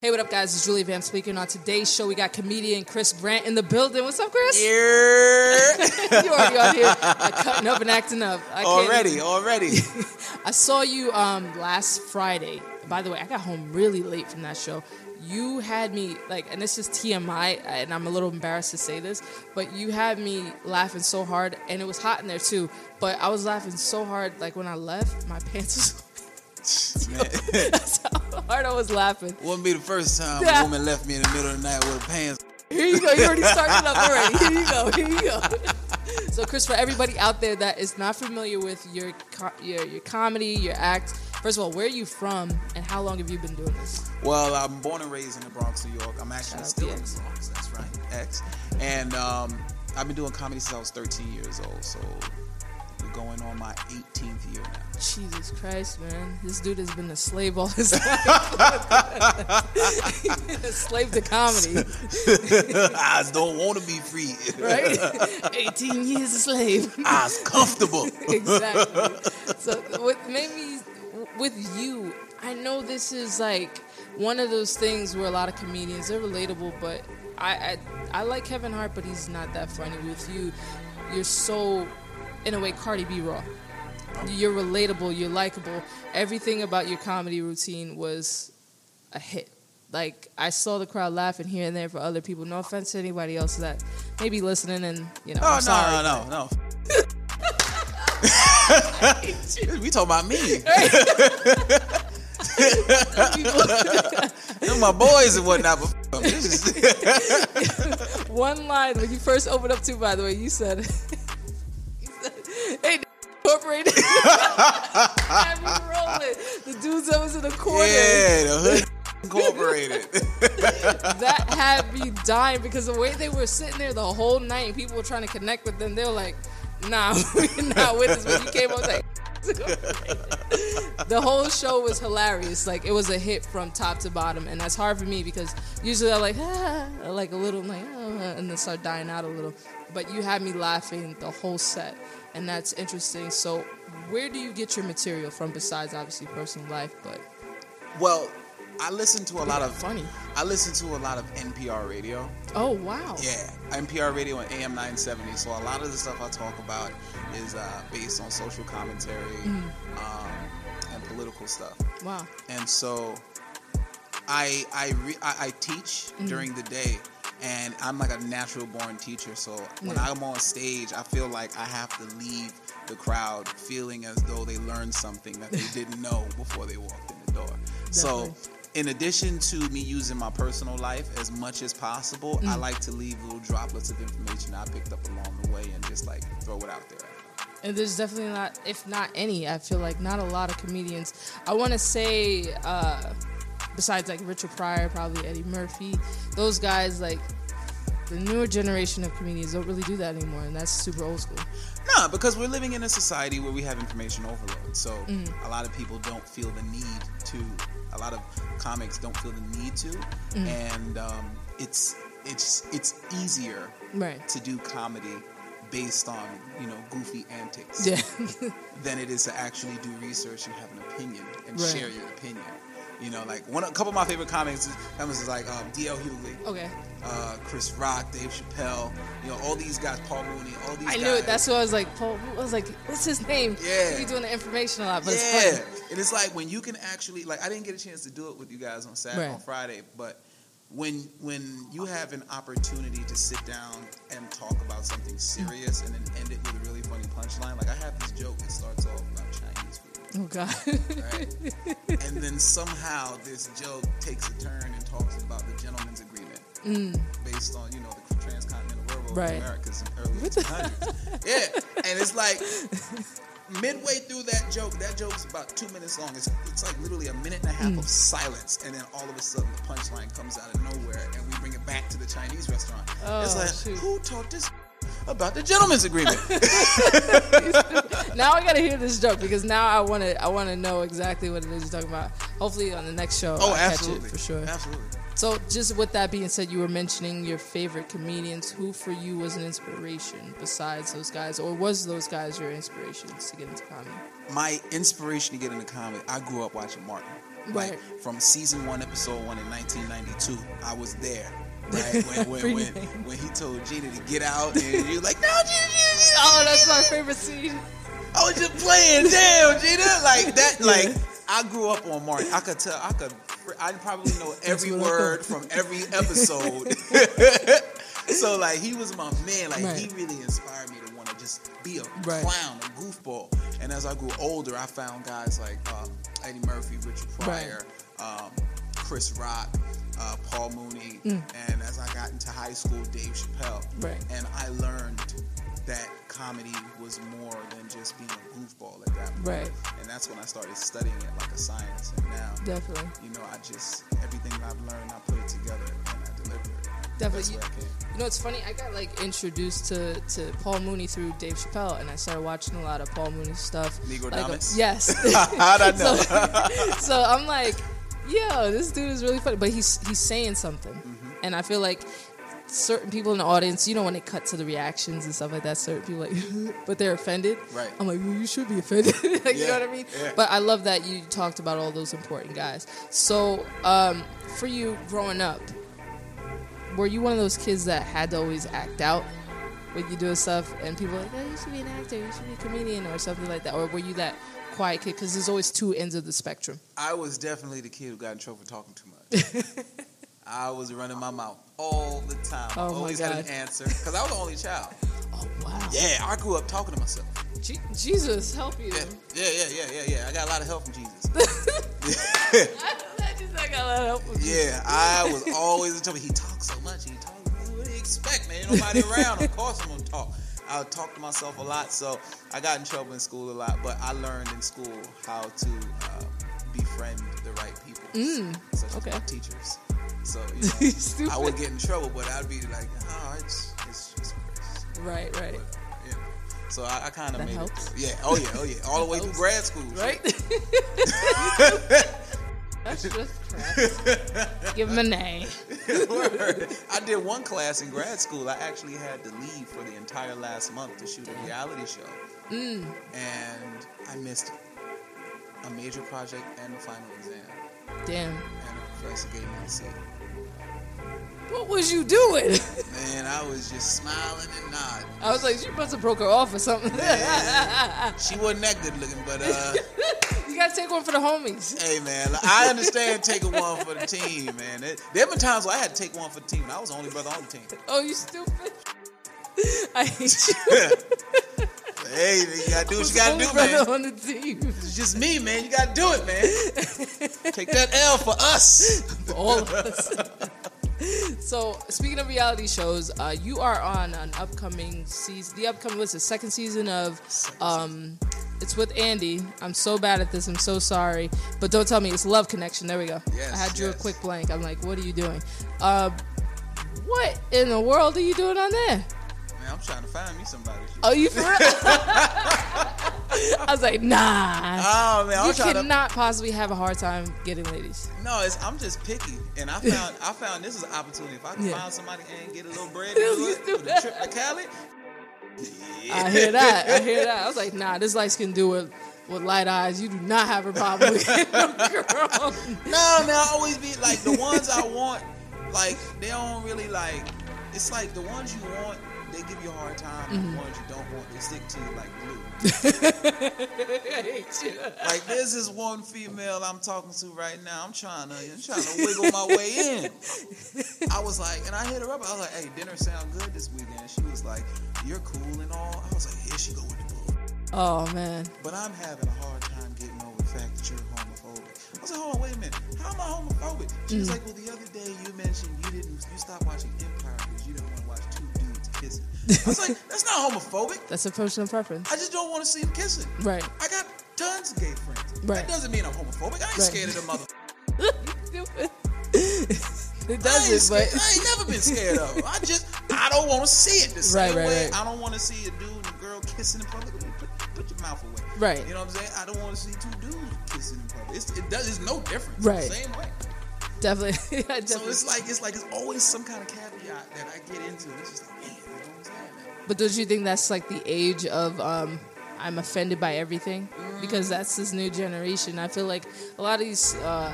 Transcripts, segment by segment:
Hey, what up, guys? It's Julie Van speaking. On today's show, we got comedian Chris Brandt in the building. What's up, Chris? Yeah. you already on here cutting up and acting up. I already, even- already. I saw you um, last Friday. By the way, I got home really late from that show. You had me like, and this is TMI, and I'm a little embarrassed to say this, but you had me laughing so hard, and it was hot in there too. But I was laughing so hard, like when I left, my pants was. That's how hard I was laughing. wouldn't be the first time Yeah. a woman left me in the middle of the night with her pants. Here you go. You already started up already. Here you go. Here you go. So, Chris, for everybody out there that is not familiar with your co- your your comedy, your act, first of all, where are you from, and how long have you been doing this? Well, I'm born and raised in the Bronx, New York. I'm actually Shout still in the Bronx. That's right, X. And um, I've been doing comedy since I was 13 years old. So going on my 18th year now. Jesus Christ, man, this dude has been a slave all his life. a slave to comedy, I don't want to be free. right? 18 years a slave. I was comfortable. exactly. So what made me with you, I know this is like one of those things where a lot of comedians they're relatable, but I I, I like Kevin Hart, but he's not that funny. With you, you're so in a way Cardi B raw. You're relatable. You're likable. Everything about your comedy routine was a hit. Like I saw the crowd laughing here and there for other people. No offense to anybody else that may be listening, and you know, Oh, I'm sorry. no, no, no, no. we talking about me. Them my boys and whatnot. But f- 'em. This One line when you first opened up to, by the way, you said, you said "Hey, incorporated." Had me rolling. The dudes that was in the corner yeah, the hood incorporated. that had me dying because the way they were sitting there the whole night, people were trying to connect with them. They were like, "Nah, we're not with this." When you came up, like. the whole show was hilarious. Like it was a hit from top to bottom, and that's hard for me because usually I like ah, like a little like ah, and then start dying out a little. But you had me laughing the whole set, and that's interesting. So, where do you get your material from besides obviously personal life? But well, I listen to a lot of funny. I listen to a lot of NPR radio. Oh wow. Yeah, NPR radio and AM 970. So a lot of the stuff I talk about is uh, based on social commentary um, and political stuff. Wow. and so I I re, I, I teach during the day, and I'm like a natural born teacher. So when Yeah. I'm on stage, I feel like I have to leave the crowd feeling as though they learned something that they didn't know before they walked in the door. So. In addition to me using my personal life as much as possible, I like to leave little droplets of information I picked up along the way and just like throw it out there. And there's definitely not, if not any, I feel like not a lot of comedians. I want to say, uh, besides like Richard Pryor, probably Eddie Murphy, those guys, like the newer generation of comedians don't really do that anymore, and that's super old school. No, because we're living in a society where we have information overload. So Mm. a lot of people don't feel the need to. A lot of comics don't feel the need to, Mm. and um, it's it's it's easier Right. to do comedy based on you know goofy antics Yeah. than it is to actually do research and have an opinion and Right. share your opinion. You know, like one a couple of my favorite comics is, comics is like um, D.L. Hughley, okay. uh, Chris Rock, Dave Chappelle. You know, all these guys, Paul Mooney, all these. I guys. knew it. That's what I was like. Paul, I was like, what's his name? Yeah. Be doing the information a lot, but it's yeah, funny. and it's like when you can actually like I didn't get a chance to do it with you guys on Saturday Right. on Friday, but when when you have an opportunity to sit down and talk about something serious and then end it with a really funny punchline, like I have this joke that starts off about Chinese food, Oh God. right? and then somehow this joke takes a turn and talks about the gentleman's agreement based on you know the transcontinental railroad Mm. Right. of Americas in early 200s. yeah, and it's like midway through that joke, that joke's about two minutes long. It's, it's like literally a minute and a half Mm. of silence, and then all of a sudden the punchline comes out of nowhere, and we bring it back to the Chinese restaurant. it's Oh, like, shoot. who taught this about the gentleman's agreement? now I gotta hear this joke because now I want to. I want to know exactly what it is you're talking about. Hopefully on the next show. oh, I'll catch absolutely, it for sure. absolutely. So, just with that being said, you were mentioning your favorite comedians. Who for you was an inspiration besides those guys, or was those guys your inspirations to get into comedy? My inspiration to get into comedy, I grew up watching Martin. Like Right. from season one, episode one in 1992, I was there. Right when when, when, when he told Gina to get out, and you're like, no, Gina, Gina, Gina. Oh, that's my favorite scene. I was just playing, damn, Gina. Like that, like I grew up on Martin. I could tell, I could, I probably know every word from every episode. so like he was my man. Like he really inspired me to want to just be a Right. clown, a goofball. And as I grew older, I found guys like um, Eddie Murphy, Richard Pryor, um, Chris Rock. Uh, Paul Mooney, and as I got into high school, Dave Chappelle, Mm. Right. and I learned that comedy was more than just being a goofball at that point. Right. And that's when I started studying it like a science. And now, Definitely. you know, I just, everything that I've learned, I put it together and I deliver it. Definitely. That's where I can. You know, it's funny. I got like introduced to, to Paul Mooney through Dave Chappelle, and I started watching a lot of Paul Mooney stuff. Negro like, yes. How'd I know? so, so I'm like, yo, this dude is really funny, but he's he's saying something, Mm-hmm. and I feel like certain people in the audience, you know, when they cut to the reactions and stuff like that, certain people like, but they're offended. Right. I'm like, well, you should be offended. like, you know what I mean? yeah. But I love that you talked about all those important guys. So, um, for you growing up, were you one of those kids that had to always act out when you doing stuff, and people like, oh, you should be an actor, you should be a comedian, or something like that, or were you that quiet kid? Because there's always two ends of the spectrum. I was definitely the kid who got in trouble for talking too much. I was running my mouth all the time. Oh I always had an answer because I was the only child. Oh wow! Yeah, I grew up talking to myself. Je- Jesus, help you. Yeah, yeah, yeah, yeah, yeah. I got a lot of help from Jesus. I just I got a lot of help with you. Yeah, I was always in trouble. He talks so much. He talks. What do you expect, man? Ain't nobody around. Of course, I'm gonna talk. I would talk to myself a lot, so I got in trouble in school a lot. But I learned in school how to uh, befriend the right people, such okay. as my teachers. So you know, I would get in trouble, but I'd be like, "Oh, it's it's just Chris." Right, right, But, you know. So I, I kind of made helps. it. Yeah. Oh yeah. Oh yeah. All the way through grad school. right. That's just crap. Give him a name. I did one class in grad school. I actually had to leave for the entire last month to shoot a reality show. Mm. And I missed a major project and the final exam. Damn. And the professor gave me a C. What was you doing? Man, I was just smiling and nodding. I was like, she must have broke her off or something. She wasn't that good looking, but uh, gotta take one for the homies. hey, man, I understand taking one for the team, man. It, there have been times where I had to take one for the team, and I was the only brother on the team. Oh, you stupid. I hate you. hey, you gotta do what you gotta do, man. on the team. It's just me, man. You gotta do it, man. Take that L for us. For all of us. so, speaking of reality shows, uh, you are on an upcoming season. The upcoming, was the second season of? Um, it's with Andy. I'm so bad at this. I'm so sorry. But don't tell me it's Love Connection. There we go. Yes, I had drew yes. a quick blank. I'm like, what are you doing? Uh, what in the world are you doing on there? Man, I'm trying to find me somebody. Oh, you for real? I was like, nah. Oh man, I'm you cannot possibly have a hard time getting ladies. No, it's I'm just picky, and I found I found this is an opportunity. If I can Yeah. find somebody and get a little bread to do it for the trip to Cali. I hear that. I hear that. I was like, nah, this light skin do it with light eyes. You do not have a problem with it, girl. No, man, I always be like the ones I want. Like they don't really like. It's like the ones you want, they give you a hard time. and Mm-hmm. The ones you don't want, they stick to you like glue. Like there's this one female I'm talking to right now. I'm trying to, I'm trying to wiggle my way in. I was like, and I hit her up. I was like, "Hey, dinner sound good this weekend." She was like, "You're cool and all." I was like, "Here she go with the bull." Oh man. But I'm having a hard time getting over the fact that you're homophobic. I was like, hold on, wait a minute. How am I homophobic? She Mm. was like, well, the other day you mentioned you didn't, you stopped watching Empire because you didn't kissing. I was like, that's not homophobic. That's a personal preference. I just don't want to see them kissing. Right. I got tons of gay friends. Right. That doesn't mean I'm homophobic. I ain't Right. scared of the mother. Stupid. it doesn't, scared, but I ain't never been scared of them. I just, I don't want to see it the same Right, right, way. right. I don't want to see a dude and a girl kissing in public. Put, put your mouth away. Right. You know what I'm saying? I don't want to see two dudes kissing in public. It's, it does. It's no different. Right. The same way. definitely. I So it's like it's like it's always some kind of caveat that I get into. It's just like, man, but don't you think that's like the age of um, I'm offended by everything? Mm, because that's this new generation. I feel like a lot of these. Uh,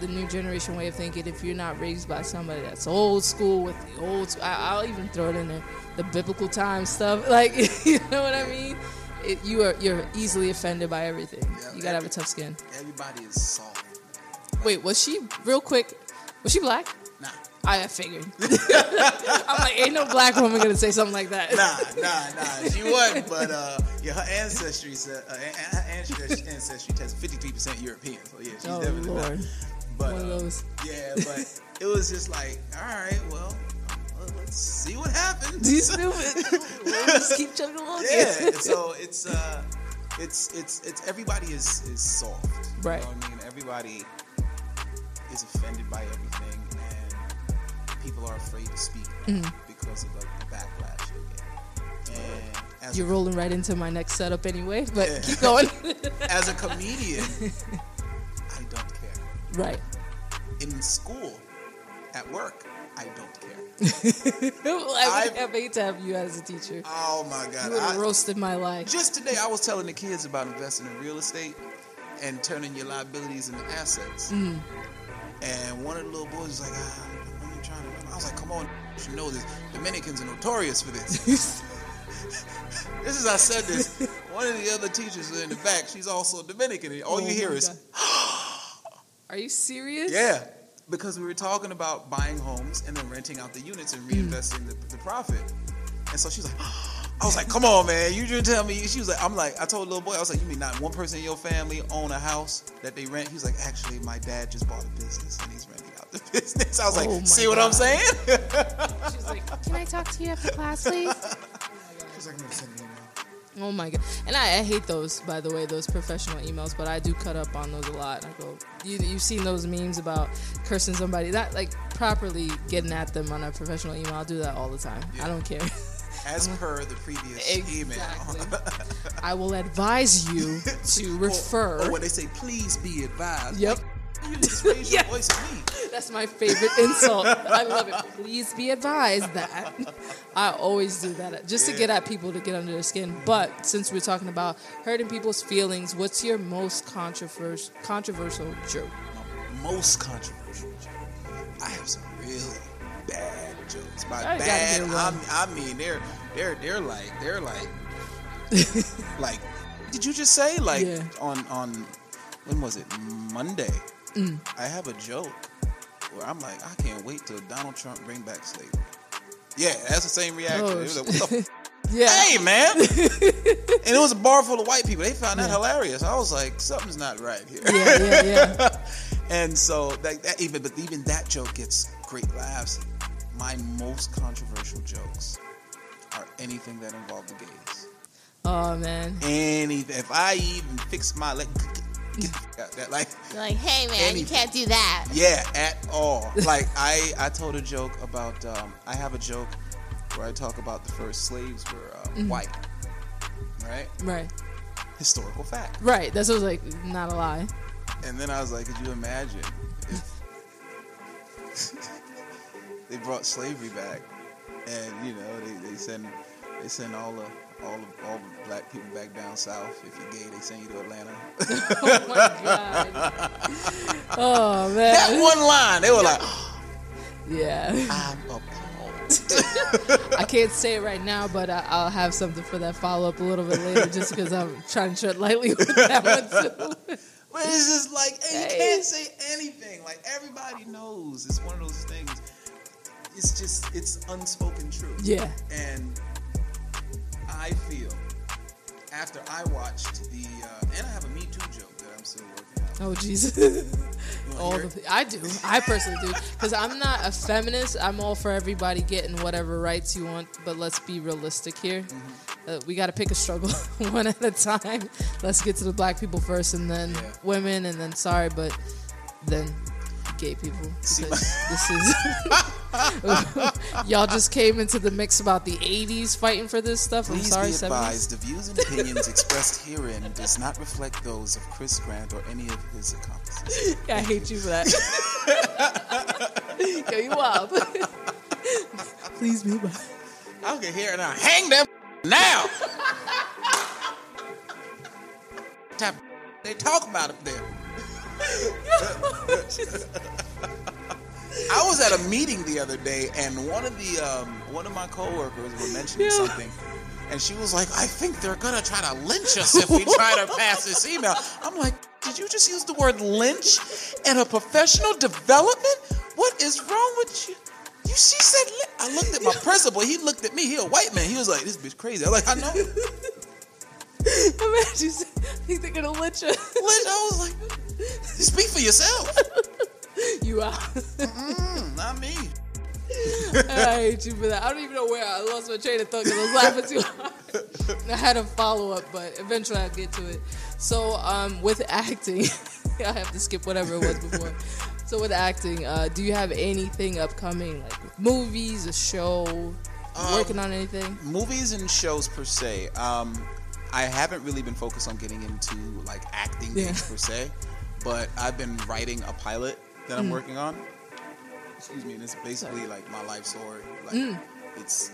the new generation way of thinking. If you're not raised by somebody that's old school with the old, I, will even throw it in there, the biblical time stuff. Like, you know what I mean? It, you are you're easily offended by everything. Yeah, you gotta have a tough skin. Everybody is soft. Wait, was she real quick? Was she black? I figured. I'm like, ain't no black woman gonna say something like that. Nah, nah, nah. She wasn't, but uh, yeah, her ancestry uh, her ancestry tested 53 percent European. So yeah, she's oh, definitely Lord. not. But one of uh, those. yeah, but it was just like, all right, well, let's see what happens. You stupid. we'll just keep chugging along. Yeah. so it's uh, it's it's it's everybody is is soft. Right. You know what I mean? Everybody is offended by everything, people are afraid to speak mm-hmm. because of the backlash. And you're a, rolling right into my next setup anyway, but yeah. keep going. as a comedian, I don't care. Right. In school, at work, I don't care. I would have hate to have you as a teacher. Oh my god! You would have roasted my life. Just today, I was telling the kids about investing in real estate and turning your liabilities into assets. Mm. And one of the little boys was like, ah, "I'm trying to." I was like, "Come on, you know this. Dominicans are notorious for this." this is I said this. One of the other teachers in the back, she's also Dominican. All oh you hear is. Are you serious? Yeah, because we were talking about buying homes and then renting out the units and reinvesting the, the profit. And so she's like, I was like, come on, man. You didn't tell me. She was like, I'm like, I told little boy, I was like, you mean not one person in your family own a house that they rent? He was like, actually, my dad just bought a business and he's renting I was oh like, see what I'm saying? She's like, can I talk to you after class, please? She's like, I'm going to send you Oh my god! And I, I, hate those, by the way, those professional emails. But I do cut up on those a lot. I go, you, you've seen those memes about cursing somebody, that like properly getting at them on a professional email. I'll do that all the time. Yeah. I don't care. As per the previous exactly. email, I will advise you to refer. Or, or when they say, "Please be advised." Yep. Like, you just raise your voice at me. That's my favorite insult. I love it. Please be advised that I always do that just to get at people to get under their skin. But since we're talking about hurting people's feelings, what's your most controversial controversial joke? Most controversial joke. I have some really bad jokes. By I bad, I mean they're they're they're like they're like like. Did you just say like yeah. on on when was it Monday? Mm. I have a joke where I'm like, I can't wait till Donald Trump bring back slavery. Yeah, that's the same reaction. Oh, like, what the yeah. Hey man, and it was a bar full of white people. They found that yeah. hilarious. I was like, something's not right here. Yeah, yeah, yeah. and so that, that even, but even that joke gets great laughs. My most controversial jokes are anything that involve the gays. Oh man. Anything. If I even fix my leg, that, like, like, hey man, anything. you can't do that. Yeah, at all. like I, I told a joke about. Um, I have a joke where I talk about the first slaves were uh, mm-hmm. white. Right. Right. Historical fact. Right. That's was like not a lie. And then I was like, could you imagine if they brought slavery back, and you know they, they send they send all the all all the black people back down south. If you're gay, they send you to Atlanta. oh my god! oh man! That one line, they were like, "Yeah, I'm appalled." I can't say it right now, but I, will have something for that follow up a little bit later, just because I'm trying to tread lightly with that one too. But it's just like hey, you can't say anything. Like everybody knows, it's one of those things. It's just it's unspoken truth. Yeah. And I feel after I watched the, uh, and I have a Me Too joke that I'm still working on. Oh Jesus! all the, I do. I personally do because I'm not a feminist. I'm all for everybody getting whatever rights you want, but let's be realistic here. Mm-hmm. Uh, we got to pick a struggle one at a time. Let's get to the black people first, and then yeah. women, and then sorry, but then gay people because this is y'all just came into the mix about the 80s fighting for this stuff. Please I'm sorry, be advised, 70s? the views and opinions expressed herein does not reflect those of Chris Grant or any of his accomplices. I hate you for that. Yo, you wild. Please be advised. I can hear it now. Hang them now. They talk about it there. I was at a meeting the other day, and one of the um, one of my coworkers was mentioning Yeah. something, and she was like, "I think they're gonna try to lynch us if we try to pass this email." I'm like, "Did you just use the word lynch in a professional development? What is wrong with you?" You, she said, I looked at my principal. He looked at me. He a white man. He was like, "This bitch crazy." I'm like, "I know." Imagine, I think they're gonna lynch us. Lynch? I was like, "Speak for yourself." You out. Not me. I hate you for that. I don't even know where I lost my train of thought because I was laughing too hard. I had a follow up, but eventually I'll get to it. So, um, with acting, I have to skip whatever it was before. So, with acting, uh, do you have anything upcoming, like movies, a show, Um, working on anything? movies and shows per se um i haven't really been focused on getting into like acting Yeah. things per se but i've been writing a pilot that Mm. i'm working on excuse me and it's basically like my life story like Mm. it's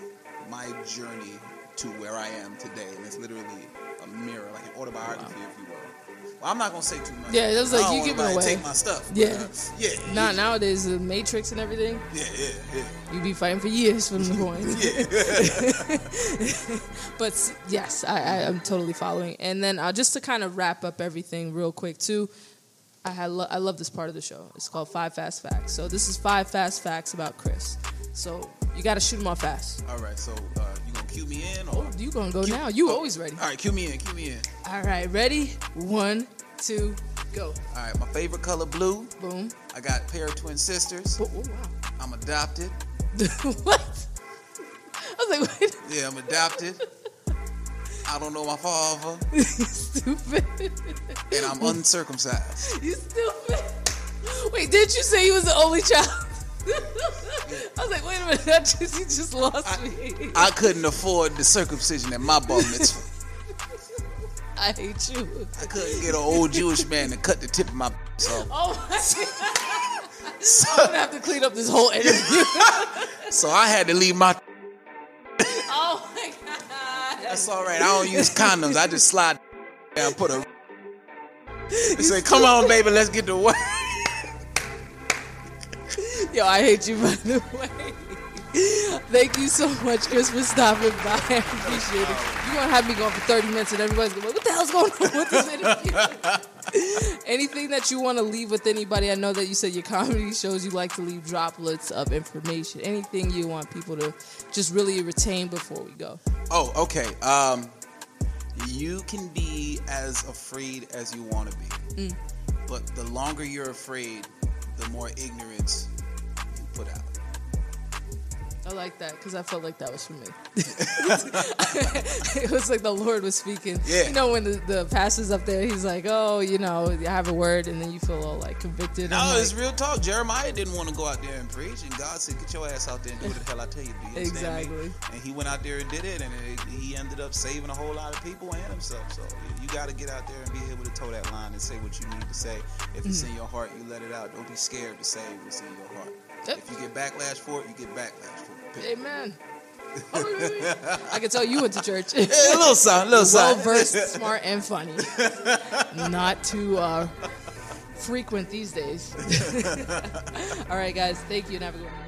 my journey to where i am today and it's literally a mirror like an autobiography if you will well i'm not gonna say too much Yeah, it was like you giving away. take my stuff but, Yeah. uh, yeah Not yeah, nowadays, the Matrix and everything. yeah yeah yeah You be fighting for years from the point. Yeah. But yes, I, I, I'm totally following. And then uh, just to kind of wrap up everything real quick too, I had lo- I love this part of the show. It's called Five Fast Facts. So this is five fast facts about Chris. So you got to shoot them off fast. all right so uh, you gonna cue me in or Oh, you gonna go now? You always ready? all right cue me in cue me in All right, ready? One, two, go. All right, my favorite color blue. Boom. I got a pair of twin sisters. Oh, oh, wow. I'm adopted. what? I was like, wait, Yeah, I'm adopted. I don't know my father, you stupid. and I'm uncircumcised. You stupid. Wait, didn't you say he was the only child? I was like, wait a minute, that just, you just lost me. I couldn't afford the circumcision at my bar mitzvah. I hate you. I couldn't get an old Jewish man to cut the tip of my so, Oh my god. I'm gonna have to clean up this whole interview. so I had to leave my. That's all right. I don't use condoms. I just slide down, put a. They say, "Come on, baby, let's get to work." Yo, I hate you by the way. Thank you so much, Chris, for stopping by. I appreciate it. You're gonna have me going for 30 minutes and everybody's like, what the hell's going on with this interview? Anything that you want to leave with anybody? I know that you said your comedy shows you like to leave droplets of information. Anything you want people to just really retain before we go? Oh, okay. Um, you can be as afraid as you want to be, but the longer you're afraid, the more ignorance you put out. I like that because I felt like that was for me. it was like the Lord was speaking. Yeah. You know, when the, the pastor's up there, he's like, oh, you know, I have a word, and then you feel all like convicted. No, like, it's real talk. Jeremiah didn't want to go out there and preach, and God said, "Get your ass out there and do what the hell I tell you to do." You understand me? Exactly. And he went out there and did it, and it, he ended up saving a whole lot of people and himself. So you got to get out there and be able to toe that line and say what you need to say. If it's Mm. in your heart, you let it out. Don't be scared to say what's in your heart. Yep. If you get backlash for it, you get backlash for it. Amen. I can tell you went to church. Yeah, a little something, little well versed, smart, and funny. Not too uh, frequent these days. All right, guys. Thank you and have a good one.